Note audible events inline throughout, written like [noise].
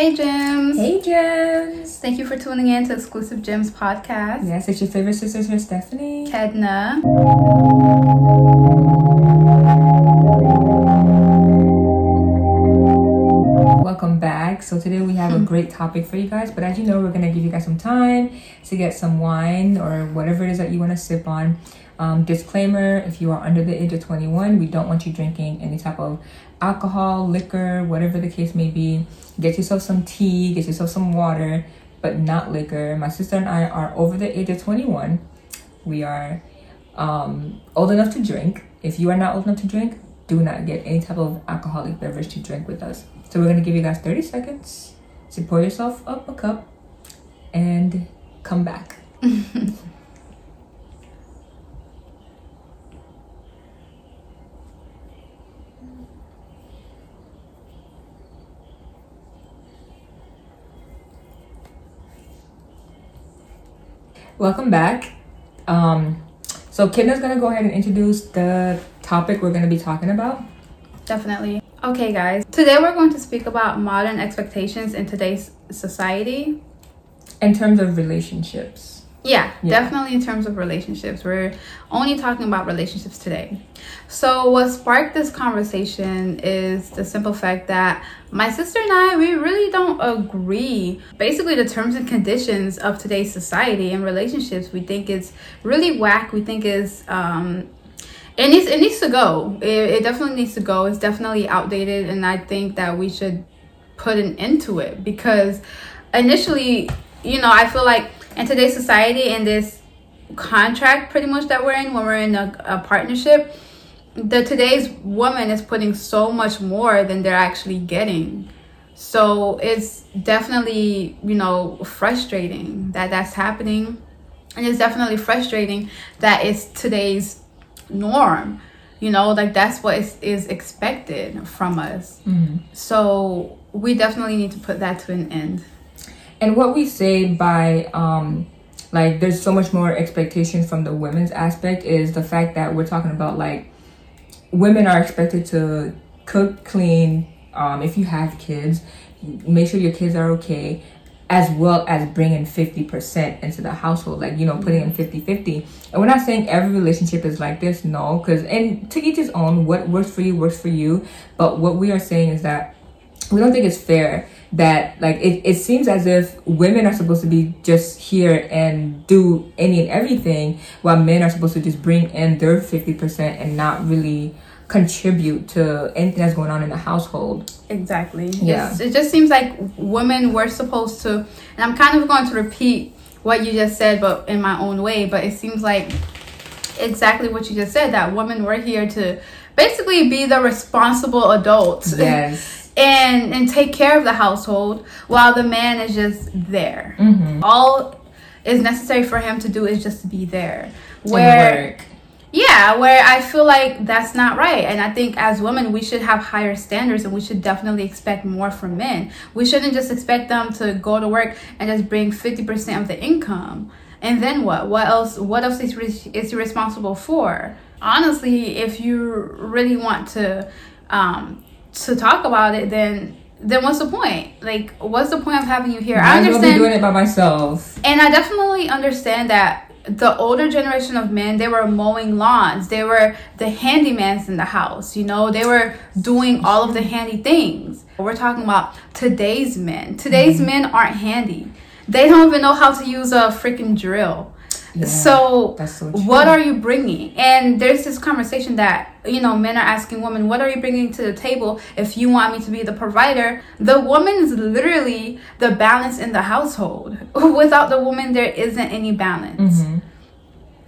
Hey, Gems. Hey, Gems. Thank you for tuning in to Exclusive Gems podcast. Yes, it's your favorite sisters here, Stephanie. Kedna. Welcome back. So today we have a great topic for you guys, but as you know, we're gonna give you guys some time to get some wine or whatever it is that you want to sip on. Um, disclaimer: If you are under the age of 21, we don't want you drinking any type of alcohol, liquor, whatever the case may be. Get yourself some tea, get yourself some water, but not liquor. My sister and I are over the age of 21. We are um, old enough to drink. If you are not old enough to drink, do not get any type of alcoholic beverage to drink with us. So we're gonna give you guys 30 seconds to pour yourself up a cup and come back. [laughs] Welcome back. Um, so Kidna's gonna go ahead and introduce the topic we're gonna be talking about. Definitely. Okay, guys. Today we're going to speak about modern expectations in today's society. In terms of relationships. Yeah, Yeah. definitely in terms of relationships. We're only talking about relationships today. So, what sparked this conversation is the simple fact that my sister and I, we really don't agree. Basically, the terms and conditions of today's society and relationships, we think it's really whack. We think is um, it needs it needs to go. It, it definitely needs to go. It's definitely outdated, and I think that we should put an end to it because initially, you know, I feel like in today's society in this contract pretty much that we're in when we're in a, a partnership the today's woman is putting so much more than they're actually getting. So it's definitely you know frustrating that that's happening. And it's definitely frustrating that it's today's norm you know like that's what is, is expected from us. Mm-hmm. So we definitely need to put that to an end And what we say by um like there's so much more expectation from the women's aspect is the fact that we're talking about like women are expected to cook, clean, um if you have kids, make sure your kids are okay as well as bringing 50% into the household like you know putting in 50-50 and we're not saying every relationship is like this no because and to each his own what works for you works for you. But what we are saying is that we don't think it's fair that like it, it seems as if women are supposed to be just here and do any and everything while men are supposed to just bring in their 50% and not really contribute to anything that's going on in the household Exactly. Yeah. It's- it just seems like women were supposed to, and I'm kind of going to repeat what you just said, but in my own way. But it seems like exactly what you just said that women were here to basically be the responsible adults yes and and take care of the household while the man is just there. mm-hmm. All is necessary for him to do is just to be there. Where work. yeah, where I feel like that's not right. And I think as women, we should have higher standards and we should definitely expect more from men. We shouldn't just expect them to go to work and just bring 50% of the income. And then what? What else? What else is, re- is he responsible for? Honestly, if you really want to um, to talk about it, then then what's the point? Like, what's the point of having you here? I Might as well be understand doing it by myself and I definitely understand that the older generation of men, they were mowing lawns. They were the handymans in the house. You know, they were doing all of the handy things. We're talking about today's men. Today's mm-hmm. men aren't handy. They don't even know how to use a freaking drill. Yeah, so, that's so true. what are you bringing? And there's this conversation that, you know, men are asking women, what are you bringing to the table if you want me to be the provider? The woman is literally the balance in the household. [laughs] Without the woman, there isn't any balance. Mhm.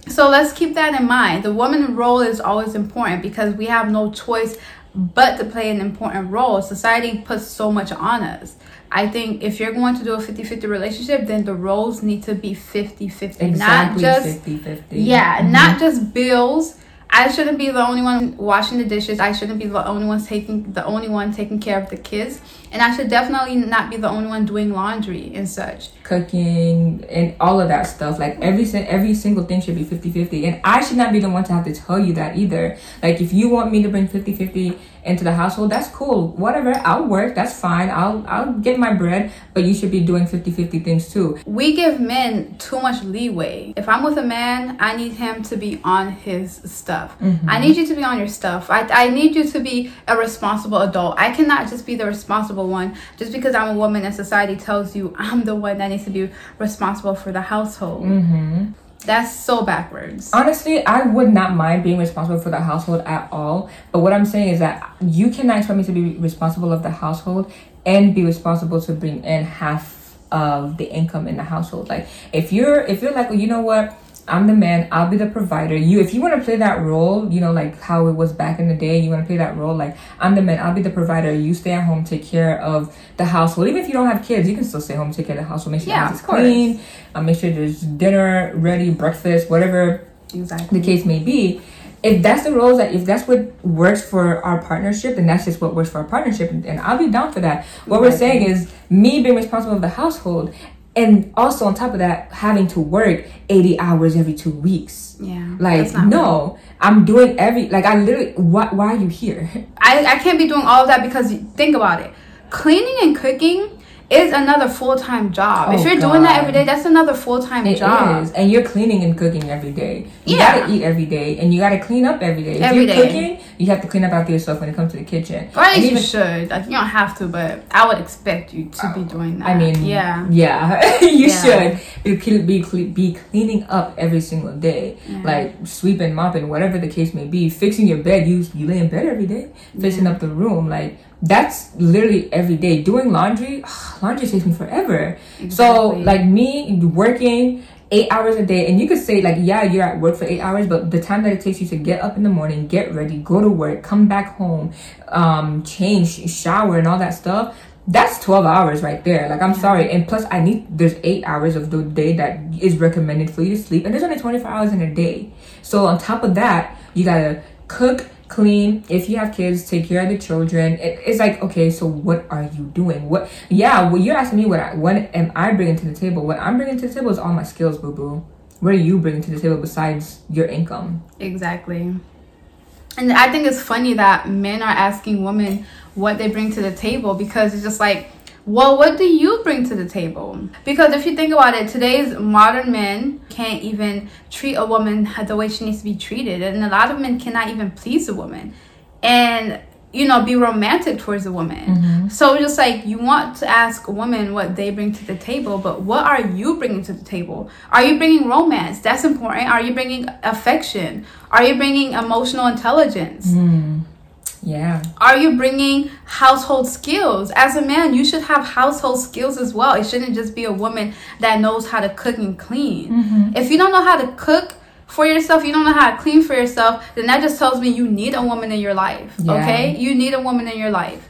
So let's keep that in mind. The woman role is always important because we have no choice but to play an important role. Society puts so much on us. I think if you're going to do a 50 50 relationship, then the roles need to be 50 50. Not just 50-50 yeah, Mhm. not just bills. I shouldn't be the only one washing the dishes. I shouldn't be the only one taking the only one taking care of the kids. And I should definitely not be the only one doing laundry and such. Cooking and all of that stuff. Like every every single thing should be 50-50. And I should not be the one to have to tell you that either. Like if you want me to bring 50-50 into the household, that's cool. Whatever, I'll work. That's fine. I'll I'll get my bread, but you should be doing 50-50 things too. We give men too much leeway. If I'm with a man, I need him to be on his stuff. Mm-hmm. I need you to be on your stuff. I, I need you to be a responsible adult. I cannot just be the responsible one just because I'm a woman and society tells you I'm the one that needs to be responsible for the household. Mm-hmm. That's so backwards. Honestly, I would not mind being responsible for the household at all. But what I'm saying is that you cannot expect me to be responsible of the household and be responsible to bring in half of the income in the household. Like if you're if you're like, well, you know what, I'm the man, I'll be the provider. You if you want to play that role, you know, like how it was back in the day, you want to play that role, like I'm the man, I'll be the provider. You stay at home, take care of the household. Even if you don't have kids, you can still stay home, take care of the household, make sure Yeah, the house is of course. clean, uh, make sure there's dinner ready, breakfast, whatever Exactly. the case may be if that's the roles that if that's what works for our partnership then that's just what works for our partnership and, and i'll be down for that what we're saying is me being responsible of the household and also on top of that having to work 80 hours every two weeks Yeah. like no i'm doing every like i literally why, why are you here I, I can't be doing all of that because think about it. Cleaning and cooking is another full time job. if Oh, you're doing that every day, that's another full time job. is, and you're cleaning and cooking every day. You Yeah. gotta eat every day, and you gotta clean up every day. If Every you're day. cooking, you have to clean up after yourself when it comes to the kitchen. Or at least you should. Like you don't have to, but I would expect you to be oh, doing that. I mean, yeah. yeah, [laughs] you Yeah. should be be be cleaning up every single day, Yeah. like sweeping, mopping, whatever the case may be. Fixing your bed, you you lay in bed every day, fixing up the room, like that's literally every day. Doing laundry, [sighs] laundry takes me forever. So like me working. Eight hours a day, and you could say like, yeah, you're at work for eight hours, but the time that it takes you to get up in the morning, get ready, go to work, come back home, um, change, shower, and all that stuff, that's 12 hours right there. Like, I'm sorry. And plus, I need, there's eight hours of the day that is recommended for you to sleep. And there's only 24 hours in a day. So, on top of that, you gotta cook, clean. If you have kids, take care of the children. It, it's like, okay, so what are you doing? What, yeah, well, you're asking me what, I, what am I bringing to the table? What I'm bringing to the table is all my skills, boo boo. What are you bringing to the table besides your income? Exactly. And I think it's funny that men are asking women what they bring to the table because it's just like, well, what do you bring to the table? Because if you think about it, today's modern men can't even treat a woman the way she needs to be treated. And a lot of men cannot even please a woman. And you know, be romantic towards a woman. Mm-hmm. So just like you want to ask a woman what they bring to the table, but what are you bringing to the table? Are you bringing romance? That's important. Are you bringing affection? Are you bringing emotional intelligence? Mm. Yeah. Are you bringing household skills? As a man, you should have household skills as well. It shouldn't just be a woman that knows how to cook and clean. Mm-hmm. If you don't know how to cook for yourself, you don't know how to clean for yourself, then that just tells me you need a woman in your life. Yeah. Okay? You need a woman in your life.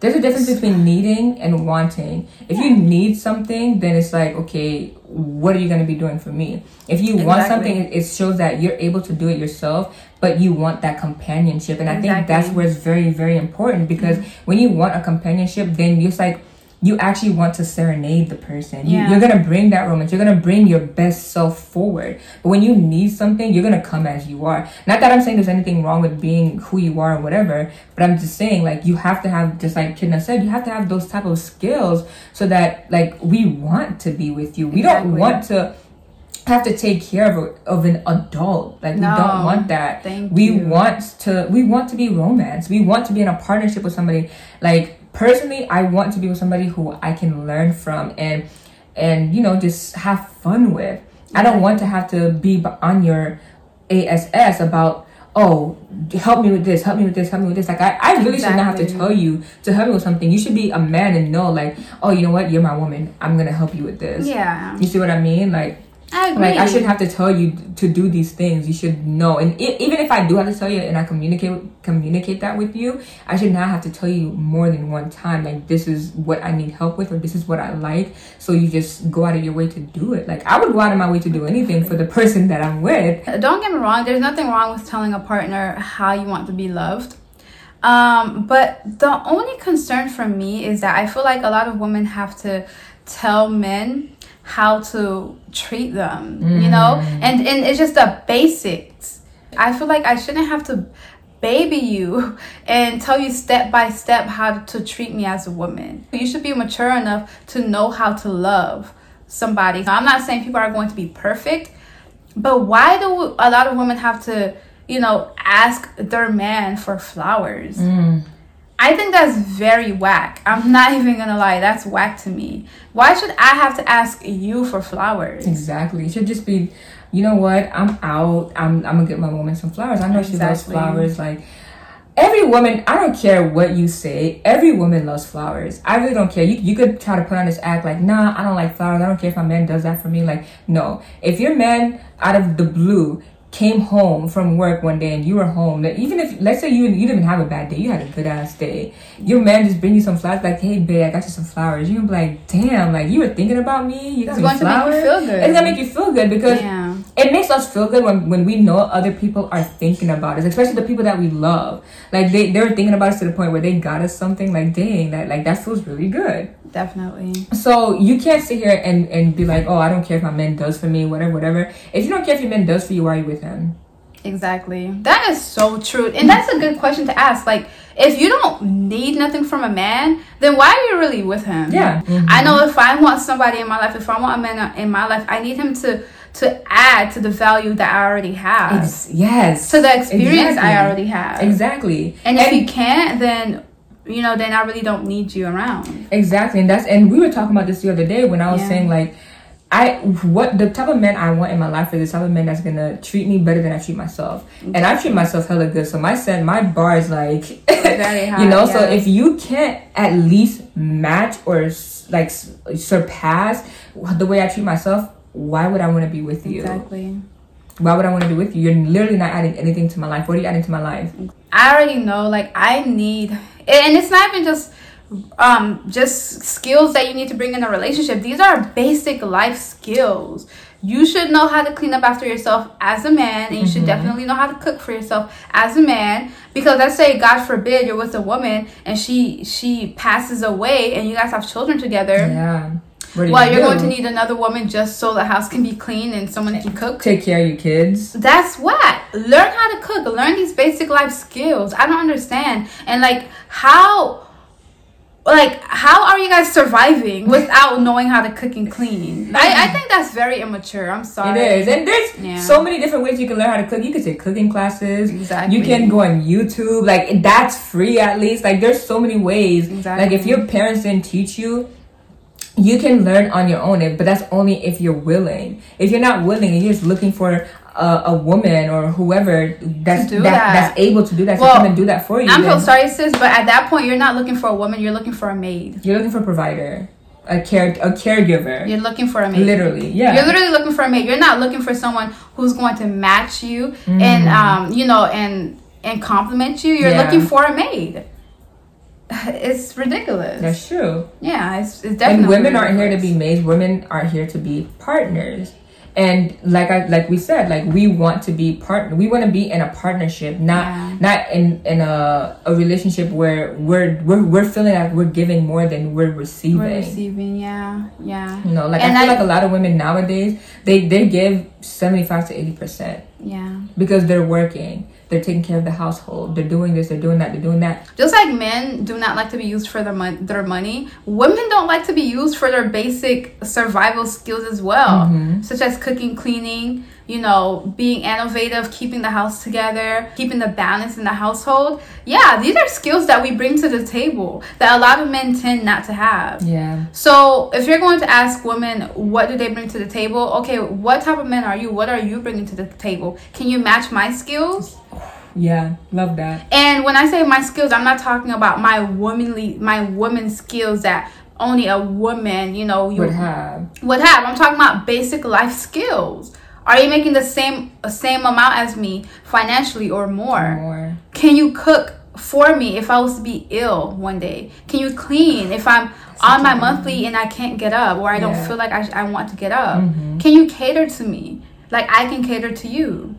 There's a difference between needing and wanting. If you need something, then it's like, okay, what are you going to be doing for me? If you want something, it shows that you're able to do it yourself, but you want that companionship. And I think that's where it's very, very important because mm-hmm. when you want a companionship, then you're like, you actually want to serenade the person. You, Yeah. You're gonna bring that romance. You're gonna bring your best self forward. But when you need something, you're gonna come as you are. Not that I'm saying there's anything wrong with being who you are or whatever, but I'm just saying like you have to have just like Kidna said, you have to have those type of skills so that like we want to be with you. We Exactly. don't want to have to take care of a, of an adult. Like we don't want that. Thank we you. want to we want to be romance. We want to be in a partnership with somebody. Like personally, I want to be with somebody who I can learn from and and you know just have fun with. I don't want to have to be on your ASS about oh help me with this help me with this help me with this like i, I really should not have to tell you to help me with something you should be a man and know like oh you know what you're my woman i'm gonna help you with this Yeah. you see what i mean like I agree. like I shouldn't have to tell you to do these things. You should know, and i even if I do have to tell you, and I communicate communicate that with you, I should not have to tell you more than one time. Like this is what I need help with, or this is what I like. So you just go out of your way to do it. Like I would go out of my way to do anything for the person that I'm with. Don't get me wrong, there's nothing wrong with telling a partner how you want to be loved. Um, but the only concern for me is that I feel like a lot of women have to tell men how to treat them, you know? And and it's just the basics. I feel like I shouldn't have to baby you [laughs] and tell you step by step how to treat me as a woman. You should be mature enough to know how to love somebody. I'm not saying people are going to be perfect, but why do a lot of women have to, you know, ask their man for flowers? Mm. I think that's very whack. I'm [laughs] not even gonna lie, that's whack to me. Why should I have to ask you for flowers? Exactly. It should just be, you know what? I'm out. I'm I'm gonna get my woman some flowers. I know she loves flowers. Like every woman, I don't care what you say. Every woman loves flowers. I really don't care. You you could try to put on this act like, nah, I don't like flowers. I don't care if my man does that for me. Like, no. If your man out of the blue came home from work one day and you were home, that even if let's say you you didn't have a bad day, you had a good ass day. Your man just bring you some flowers, like, hey babe, I got you some flowers. You gonna be like, damn, like you were thinking about me. You got It's me going to make you flowers. feel good. It's gonna make you feel good because Yeah. It makes us feel good when, when we know other people are thinking about us, especially the people that we love. Like they they were thinking about us to the point where they got us something. Like dang, that like that feels really good. Definitely. So you can't sit here and and be like, oh, I don't care if my man does for me, whatever, whatever. If you don't care if your man does for you, why are you with him? Exactly. That is so true. And that's a good question to ask. Like, if you don't need nothing from a man, then why are you really with him? Yeah. Mhm. I know if I want somebody in my life, if I want a man in my life, I need him to to add to the value that I already have. Ex- yes. to the experience Exactly. I already have. Exactly. And if you can't, then you know, then I really don't need you around. Exactly, and that's and we were talking about this the other day when I was Yeah. saying like, I what the type of man I want in my life is the type of man that's gonna treat me better than I treat myself, and I treat myself hella good. So my set, my bar is like, [laughs] high, you know. So if you can't at least match or like surpass the way I treat myself, why would I want to be with you? Exactly. Why would I want to be with you? You're literally not adding anything to my life. What are you adding to my life? I already know like I need and it's not even just um just skills that you need to bring in a relationship. These are basic life skills. You should know how to clean up after yourself as a man, and you should definitely know how to cook for yourself as a man. Because let's say, God forbid, you're with a woman and she she passes away, and you guys have children together. Yeah. Do Well, you you're do? going to need another woman just so the house can be clean and someone can cook. take care of your kids. That's what. Learn how to cook. Learn these basic life skills. I don't understand. And like how like how are you guys surviving without knowing how to cook and clean? I, I think that's very immature. I'm sorry. It is, and there's Yeah. so many different ways you can learn how to cook. You can take cooking classes. Exactly. You can go on YouTube. Like that's free at least. Like there's so many ways. Exactly. Like if your parents didn't teach you, you can learn on your own. But that's only if you're willing. If you're not willing and you're just looking for a, a woman or whoever that's do that, that. that's able to do that Well, to come and do that for you. I'm so sorry, sis, but at that point you're not looking for a woman, you're looking for a maid. You're looking for a provider, a care, a caregiver. You're looking for a maid. Literally, yeah. You're literally looking for a maid. You're not looking for someone who's going to match you Mm. and um, you know, and and compliment you. You're Yeah. looking for a maid. [laughs] It's ridiculous. That's true. yeah, it's, it's definitely. and women aren't here to be maids women are here to be partners and like i like we said like we want to be partner we want to be in a partnership not Yeah. not in in a, a relationship where we're, we're we're feeling like we're giving more than we're receiving We're receiving, yeah, yeah, you know like And i feel I- like a lot of women nowadays they they give 75 to 80 percent yeah. because they're working they're taking care of the household they're doing this they're doing that they're doing that Just like men do not like to be used for their mon- their money, women don't like to be used for their basic survival skills as well, Mm-hmm. such as cooking, cleaning, you know, being innovative, keeping the house together, keeping the balance in the household. Yeah, these are skills that we bring to the table that a lot of men tend not to have. yeah So, if you're going to ask women what do they bring to the table, okay, what type of men are you? What are you bringing to the table? Can you match my skills? Yeah love that And when I say my skills, I'm not talking about my womanly, my woman skills that only a woman, you know, you would have would have. I'm talking about basic life skills. Are you making the same same amount as me financially or more? more Can you cook for me if I was to be ill one day? Can you clean if I'm on my monthly and I can't get up or I don't Yeah. feel like I, sh- I want to get up? Mhm. Can you cater to me like I can cater to you?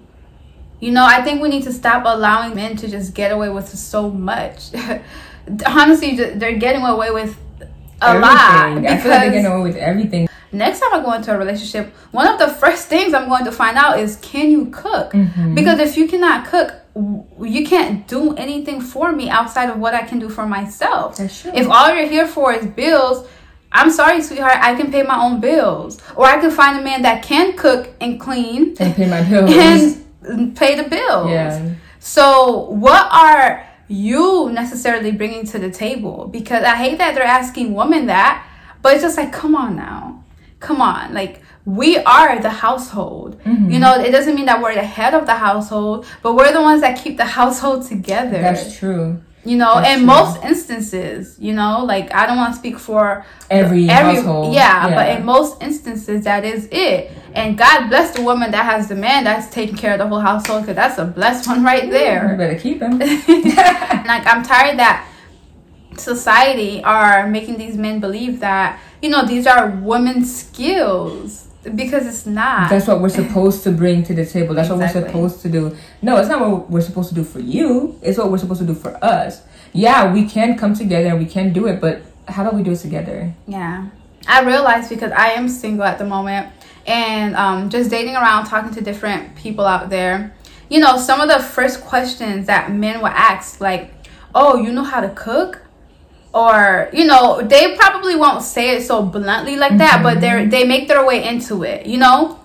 You know, I think we need to stop allowing men to just get away with so much. [laughs] Honestly, they're getting away with a everything. lot. I feel like they're getting away with everything. next time I go into a relationship, one of the first things I'm going to find out is can you cook? Mhm. Because if you cannot cook, you can't do anything for me outside of what I can do for myself. That's true. If all you're here for is bills, I'm sorry, sweetheart, I can pay my own bills. Or I can find a man that can cook and clean and pay my bills. [laughs] and pay the bills. yeah. So, what are you necessarily bringing to the table? Because I hate that they're asking women that, but it's just like, come on now. Come on. Like, we are the household. Mhm. You know, it doesn't mean that we're the head of the household, but we're the ones that keep the household together. That's true. You know, That's in true. most instances, you know, like I don't want to speak for Every, household. yeah, but in most instances, that is it. And God bless the woman that has the man that's taking care of the whole household, because that's a blessed one right You there. better keep him. [laughs] like I'm tired that society are making these men believe that you know these are women's skills because it's not. That's what we're supposed to bring to the table. That's what we're supposed to do. No, it's not what we're supposed to do for you. It's what we're supposed to do for us. Yeah, we can come together and we can do it, but how about we do it together? Yeah. I realized because I am single at the moment and um, just dating around, talking to different people out there, you know, some of the first questions that men will ask, like, oh, you know how to cook? Or, you know, they probably won't say it so bluntly like that, but they're they make their way into it, you know?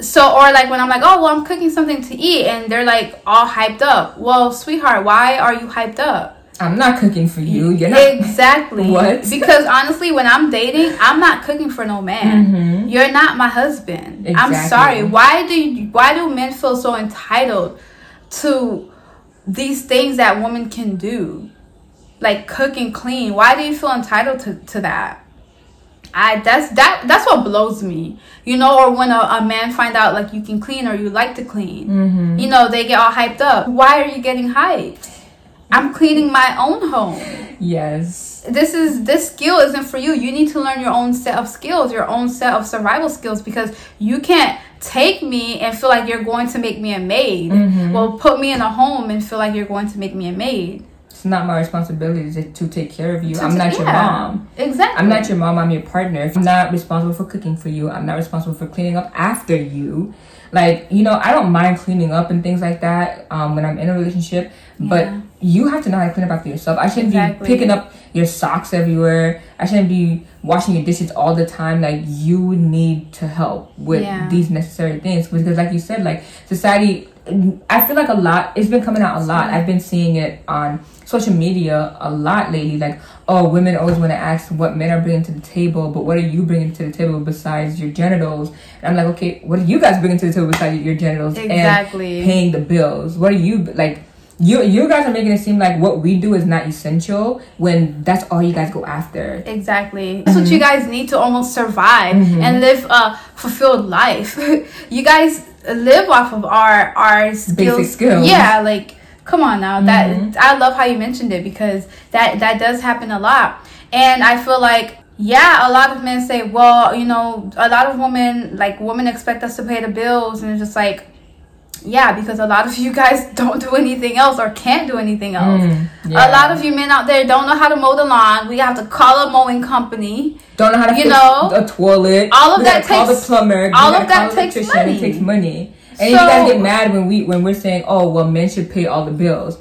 So or like when I'm like, oh well I'm cooking something to eat and they're like all hyped up. Well, sweetheart, why are you hyped up? I'm not cooking for you. You're not. Exactly. [laughs] What? Because honestly, when I'm dating, I'm not cooking for no man. Mhm. You're not my husband. I'm sorry. Why do you, why do men feel so entitled to these things that women can do, like cook and clean? Why do you feel entitled to, to that? I that's that that's what blows me. You know, or when a, a man find out like you can clean or you like to clean. Mhm. You know, they get all hyped up. Why are you getting hyped? I'm cleaning my own home Yes. this is this skill isn't for you you need to learn your own set of skills your own set of survival skills because you can't take me and feel like you're going to make me a maid Mhm. well put me in a home and feel like you're going to make me a maid It's not my responsibility to, to take care of you. To- I'm not your mom. exactly I'm not your mom. I'm your partner. I'm not responsible for cooking for you. I'm not responsible for cleaning up after you. Like you know, I don't mind cleaning up and things like that um, when I'm in a relationship. But Yeah. you have to know how to clean up after yourself. I shouldn't Exactly. be picking up your socks everywhere. I shouldn't be washing your dishes all the time. Like you need to help with Yeah. these necessary things because, like you said, like society. I feel like a lot. It's been coming out a lot. I've been seeing it on social media a lot lately. Like, oh, women always want to ask what men are bringing to the table, but what are you bringing to the table besides your genitals? And I'm like, okay, what are you guys bringing to the table besides your genitals Exactly. and paying the bills? What are you like? You you guys are making it seem like what we do is not essential when that's all you guys go after. Exactly. That's what mm-hmm. you guys need to almost survive mm-hmm. and live a fulfilled life. [laughs] you guys live off of our our skills. skills. Yeah, like come on now. That mm-hmm. I love how you mentioned it because that that does happen a lot. And I feel like yeah, a lot of men say, well, you know, a lot of women like women expect us to pay the bills and it's just like yeah, because a lot of [laughs] you guys don't do anything else or can't do anything else. Mm, A lot of you men out there don't know how to mow the lawn. We have to call a mowing company. don't know how to you know, a toilet. all of We that gotta call takes- the plumber. All of that takes money. It takes money. And you guys So- get mad when we when we're saying, "Oh, well, men should pay all the bills."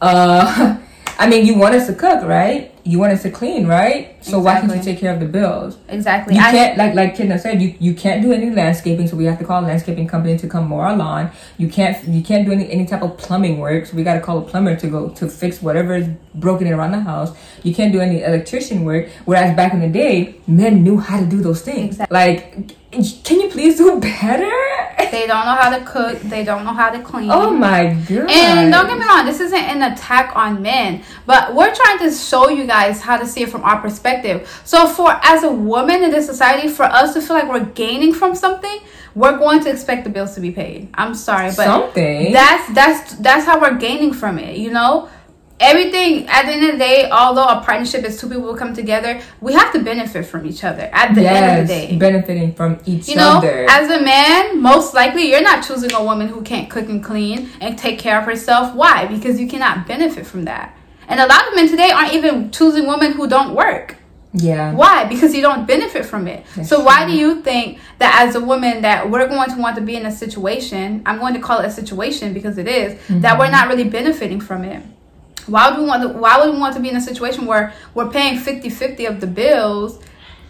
Uh, [laughs] I mean, you want us to cook, right? You want us to clean, right? So why can't you take care of the bills? Exactly. You I- can't like like Kidna said, you, you can't do any landscaping, so we have to call a landscaping company to come mow our lawn. You can't you can't do any, any type of plumbing work, so we gotta call a plumber to go to fix whatever is broken around the house. You can't do any electrician work. Whereas back in the day, men knew how to do those things. Exactly. Like can you please do better? they don't know how to cook. They don't know how to clean. Oh my god. And don't get me wrong, this isn't an attack on men, but we're trying to show you guys how to see it from our perspective. So, for as a woman in this society, for us to feel like we're gaining from something, we're going to expect the bills to be paid. I'm sorry, but something. that's that's that's how we're gaining from it, you know. Everything at the end of the day, although a partnership is two people come together, we have to benefit from each other at the end of the day. benefiting from each You know, other. as a man, most likely you're not choosing a woman who can't cook and clean and take care of herself. Why? Because you cannot benefit from that. And a lot of men today aren't even choosing women who don't work. yeah. Why? Because you don't benefit from it. That's so why true. do you think that as a woman that we're going to want to be in a situation, I'm going to call it a situation because it is, that we're mm-hmm. not really benefiting from it. Why would we want to why would we want to be in a situation where we're paying 50-50 of the bills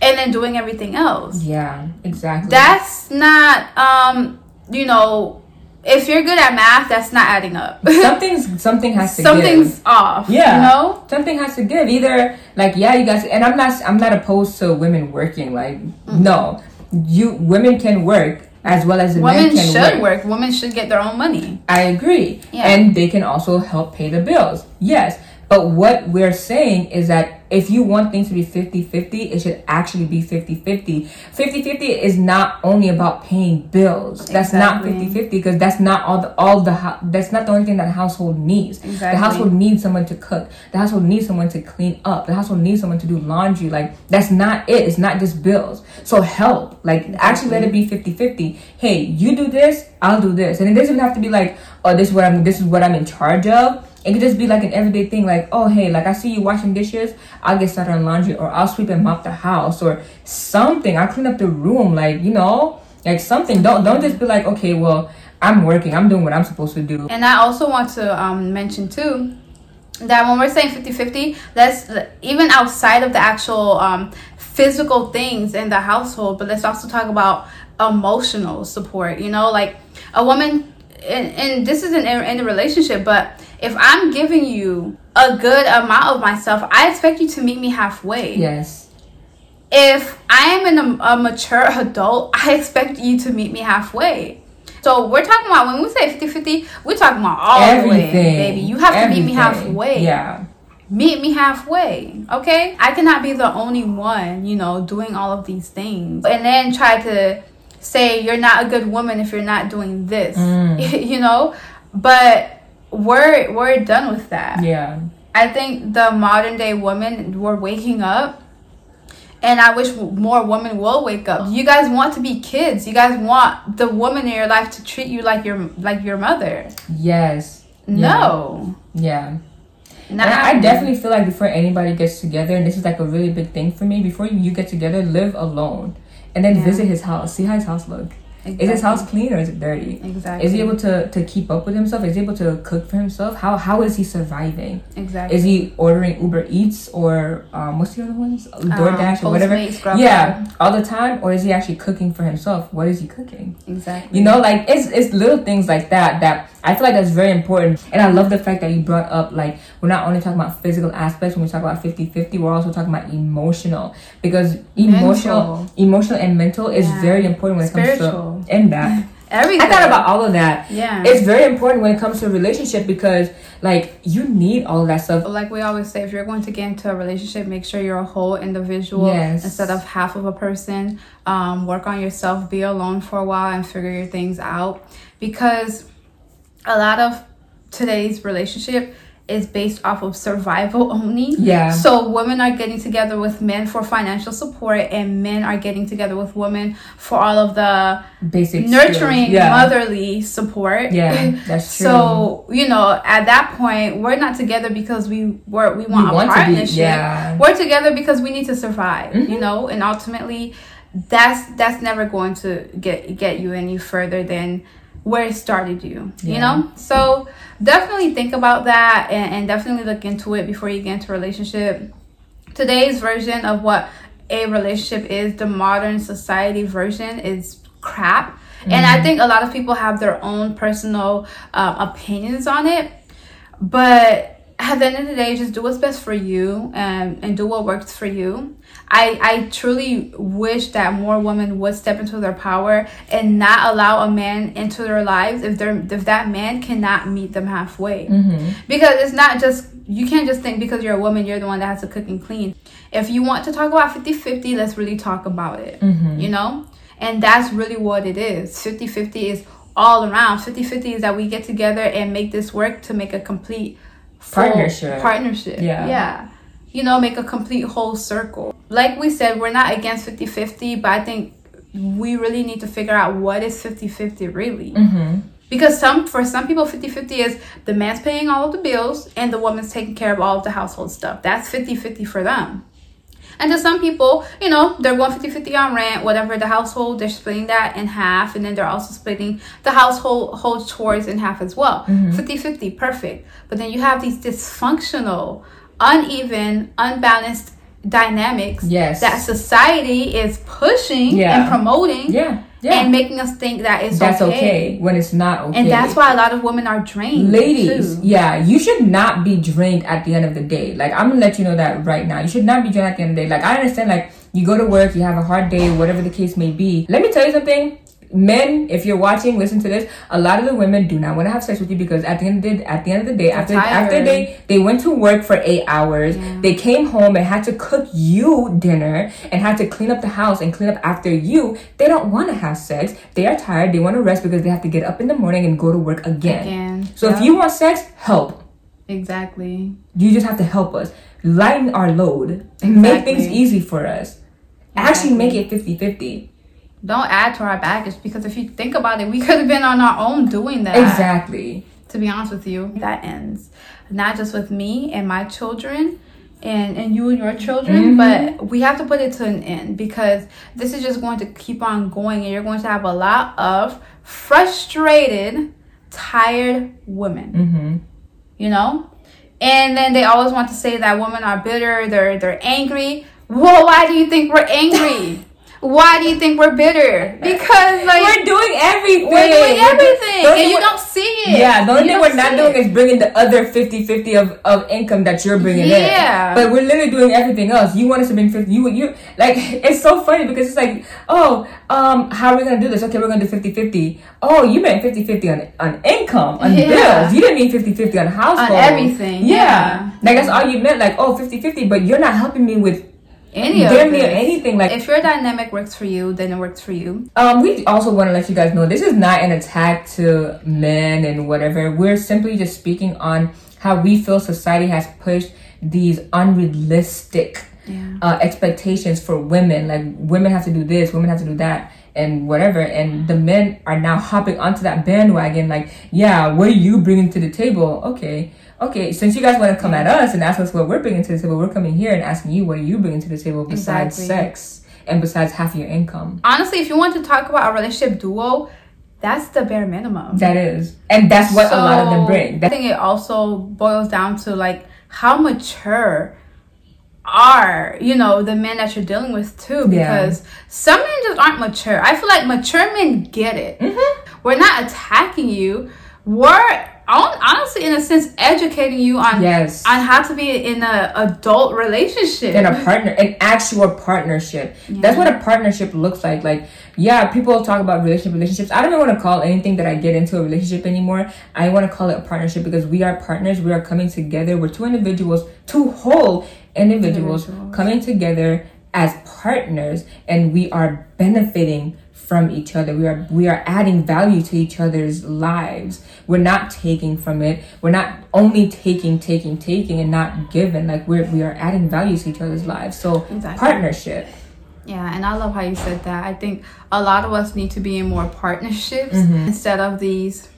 and then doing everything else? Yeah, exactly. That's not um, you know, if you're good at math, that's not adding up. [laughs] something's something has to Something's give. off. Yeah. You know? Something has to give. Either like yeah, you guys and I'm not I'm not opposed to women working. Like no. You women can work as well as the men Women should work. work. Women should get their own money. I agree. Yeah. And they can also help pay the bills. Yes. But what we're saying is that if you want things to be 50 50, it should actually be 50 50. 50 50 is not only about paying bills. That's not Exactly. 50 50 because that's not all the, all the, that's not the only thing that a household needs. Exactly. The household needs someone to cook. The household needs someone to clean up. The household needs someone to do laundry. Like, that's not it. It's not just bills. So help. Like, actually let it be 50 50. Hey, you do this, I'll do this. And it doesn't have to be like, oh, this is what I'm, this is what I'm in charge of. It could just be like an everyday thing, like, oh, hey, like I see you washing dishes, I'll get started on laundry, or I'll sweep and mop the house, or something. I'll clean up the room, like, you know, like something. Don't don't just be like, okay, well, I'm working, I'm doing what I'm supposed to do. And I also want to um, mention too that when we're saying 50-50, that's even outside of the actual um, physical things in the household, but let's also talk about emotional support. You know, like a woman, and, and this isn't in, in a relationship, but if I'm giving you a good amount of myself, I expect you to meet me halfway. Yes. if I am an, a mature adult, I expect you to meet me halfway. So we're talking about when we say 50 50, we're talking about all the way, baby. You have to meet me halfway. Yeah. Meet me halfway, okay? I cannot be the only one, you know, doing all of these things and then try to say you're not a good woman if you're not doing this, Mm. [laughs] you know? But we're we're done with that. Yeah. I think the modern day women were waking up, and I wish more women will wake up. You guys want to be kids. You guys want the woman in your life to treat you like your like your mother. Yes. No, Yeah. And I, I definitely feel like before anybody gets together, and this is like a really big thing for me, before you get together, live alone. And then Yeah. visit his house. See how his house look. Is his house clean or is it dirty? exactly Is he able to, to keep up with himself? Is he able to cook for himself? How how is he surviving? exactly Is he ordering Uber Eats or um, what's the other ones? DoorDash or whatever? Um, Yeah, all the time, or is he actually cooking for himself? What is he cooking? exactly You know, like it's it's little things like that that I feel like that's very important. And I love the fact that you brought up like we're not only talking about physical aspects when we talk about 50-50, we're also talking about emotional because emotional Mental. emotional and mental is Yeah. very important when it Spiritual. comes to and that. [laughs] everything. I thought about all of that. yeah. It's very important when it comes to a relationship because like you need all that stuff. like we always say, if you're going to get into a relationship, make sure you're a whole individual Yes. instead of half of a person. Um, work on yourself, be alone for a while, and figure your things out. Because a lot of today's relationship is based off of survival only. Yeah. So women are getting together with men for financial support, and men are getting together with women for all of the Basic nurturing. Yeah. motherly support. Yeah, [laughs] that's true. So you know, at that point, we're not together because we were we want We a want to be- partnership. yeah. We're together because we need to survive. Mhm. You know, and ultimately, that's that's never going to get get you any further than where it started you. You know, so definitely think about that and, and definitely look into it before you get into a relationship. Today's version of what a relationship is, the modern society version, is crap. And Mm-hmm. I think a lot of people have their own personal um, opinions on it. But at the end of the day, just do what's best for you and, and do what works for you. I, I truly wish that more women would step into their power and not allow a man into their lives if they're if that man cannot meet them halfway. Mm-hmm. Because it's not just you can't just think because you're a woman you're the one that has to cook and clean. If you want to talk about 50-50, let's really talk about it. Mm-hmm. You know? And that's really what it is. 50-50 is all around. 50-50 is that we get together and make this work to make a complete Partnership. Partnership. Yeah. Yeah. You know, make a complete whole circle. Like we said, we're not against 50 50, but I think we really need to figure out what is 50 50 really. Mm-hmm. Because some for some people 50-50 is the man's paying all of the bills and the woman's taking care of all of the household stuff. That's 50-50 for them. And to some people, you know, they're going 50-50 on rent, whatever the household, they're splitting that in half and then they're also splitting the household whole chores in half as well. 50-50, perfect. But then you have these dysfunctional, uneven, unbalanced dynamics Yes. that society is pushing Yeah. and promoting Yeah. Yeah. and making us think that it's that's okay. okay. when it's not okay. And that's why a lot of women are drained. Ladies, too. yeah, you should not be drained at the end of the day. Like, I'm gonna let you know that right now. You should not be drained at the end of the day. Like, I understand, like, you go to work, you have a hard day, whatever the case may be. Let me tell you something. Men, if you're watching, listen to this. A lot of the women do not want to have sex with you because at the end of the at the end of the day, after after tired. they they went to work for eight hours, they came home and had to cook you dinner and had to clean up the house and clean up after you. They don't want to have sex. They are tired. They want to rest because they have to get up in the morning and go to work again. Again. So if you want sex, help. Exactly. You just have to help us. Lighten our load and make things easy for us. Actually make it 50-50. Don't add to our baggage because if you think about it, we could have been on our own doing that. Exactly. To be honest with you, that ends not just with me and my children. And, and you and your children, Mm-hmm. but we have to put it to an end because this is just going to keep on going, and you're going to have a lot of frustrated, tired women. Mm-hmm. you know and then they always want to say that women are bitter they're they're angry well why do you think we're angry [laughs] why do you think we're bitter because like We're doing everything. we're doing We're everything and you don't see it Yeah, the only You thing we're not doing it. is bringing the other 50-50 of, of income that you're bringing Yeah. in. But we're literally doing everything else. You want us to bring 50, you, you, like, [laughs] it's so funny because it's like, oh, um, how are we going to do this? Okay, we're going to do 50-50. Oh, you meant 50-50 on, on income, on Yeah. bills. You didn't mean 50-50 on household. On everything, Yeah. yeah. Like, that's all you meant, like, oh, 50-50, but you're not helping me with any of damn near anything. Like, if your dynamic works for you then it works for you um, we also want to let you guys know this is not an attack to men and whatever. We're simply just speaking on how we feel society has pushed these unrealistic Yeah. uh, expectations for women. Like women have to do this, women have to do that, and whatever. And the men are now hopping onto that bandwagon. Like, yeah, what are you bringing to the table? Okay. Okay, since you guys want to come at us and ask us what we're bringing to the table, we're coming here and asking you what are you bringing to the table besides Exactly. sex and besides half your income. honestly if you want to talk about a relationship duo that's the bare minimum That is, and that's what a lot of them So, bring. I think it also boils down to like how mature are you know the men that you're dealing with too Yeah. because some men just aren't mature. I feel like mature men get it. Mm-hmm. We're not attacking you. We're honestly, in a sense, educating you on Yes. on how to be in an adult relationship. in a partner, an actual partnership. That's what a partnership looks like. Like, yeah, people talk about relationship, relationships. I don't even want to call anything that I get into a relationship anymore. I want to call it a partnership because we are partners. We are coming together. We're two individuals, two whole individuals, Individuals. coming together as partners, and we are benefiting from each other. We are we are adding value to each other's lives. We're not taking from it. We're not only taking, taking, taking, and not giving. Like we're we are adding value to each other's lives. So Exactly. partnership. Yeah, and I love how you said that. I think a lot of us need to be in more partnerships Mm-hmm. instead of these,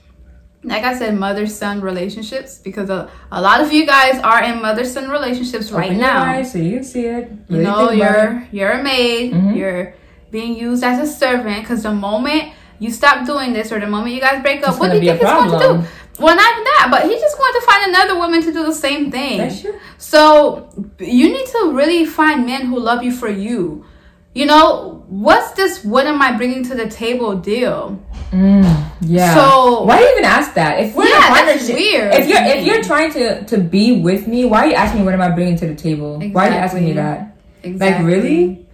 like I said, mother son relationships because a, a lot of you guys are in mother son relationships right Open now. so you can see it. You know, about it. you're you're a maid. Mhm. You're being used as a servant because the moment you stop doing this or the moment you guys break up, It's what do you think he's going to do? Well, not that, but he's just going to find another woman to do the same thing. So you need to really find men who love you for you. You know, what's this what am I bringing to the table deal? Mm, yeah. So- why do you even ask that? If we're Yeah, that's weird If you're if you're trying to to be with me, why are you asking me what am I bringing to the table? Why are you asking me Exactly. that? Like really?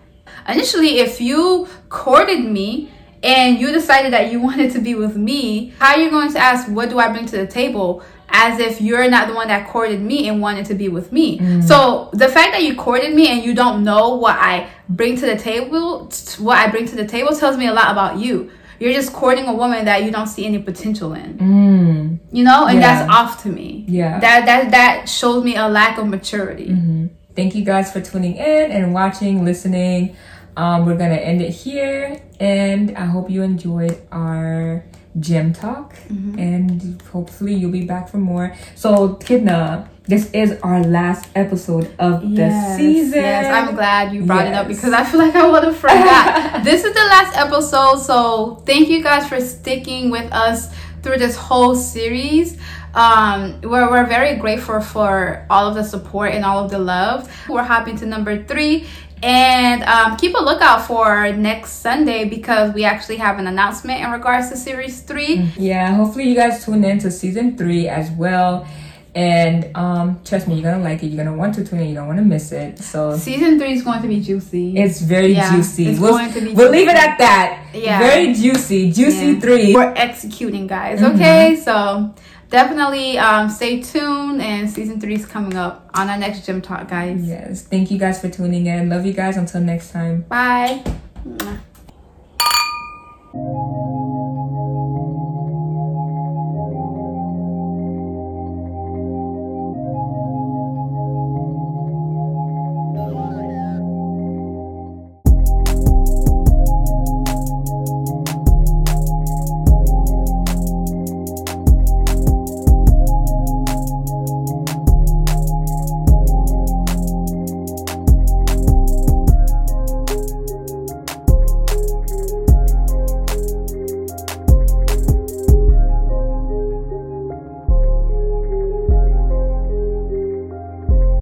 Initially, if you courted me and you decided that you wanted to be with me, how are you going to ask, What do I bring to the table? As if you're not the one that courted me and wanted to be with me. Mm. So the fact that you courted me and you don't know what I bring to the table, what I bring to the table tells me a lot about you. you're just courting a woman that you don't see any potential in. Mm. You know, and Yeah. that's off to me. Yeah. That that that shows me a lack of maturity. Mhm. Thank you guys for tuning in and watching, listening. Um, we're gonna end it here, and I hope you enjoyed our gem talk, Mm-hmm. and hopefully you'll be back for more. So, Kidna, this is our last episode of the season. Yes, I'm glad you brought it up because I feel like I would have [laughs] forgot. this is the last episode, so thank you guys for sticking with us through this whole series. Um, we're, we're very grateful for all of the support and all of the love. We're hopping to number three. And um, keep a lookout for next Sunday because we actually have an announcement in regards to series three. Yeah, hopefully you guys tune in to season three as well. And um, trust me, you're gonna like it. You're gonna want to tune in. You don't want to miss it. So Season three is going to be juicy. it's very Yeah, juicy. it's we'll going to be we'll leave it at that. Yeah. very juicy. Juicy Yeah. three. we're executing guys Mm-hmm. okay so definitely um, stay tuned and season three is coming up on our next gem talk guys. Yes. Thank you guys for tuning in. Love you guys. Until next time. Bye. Mwah.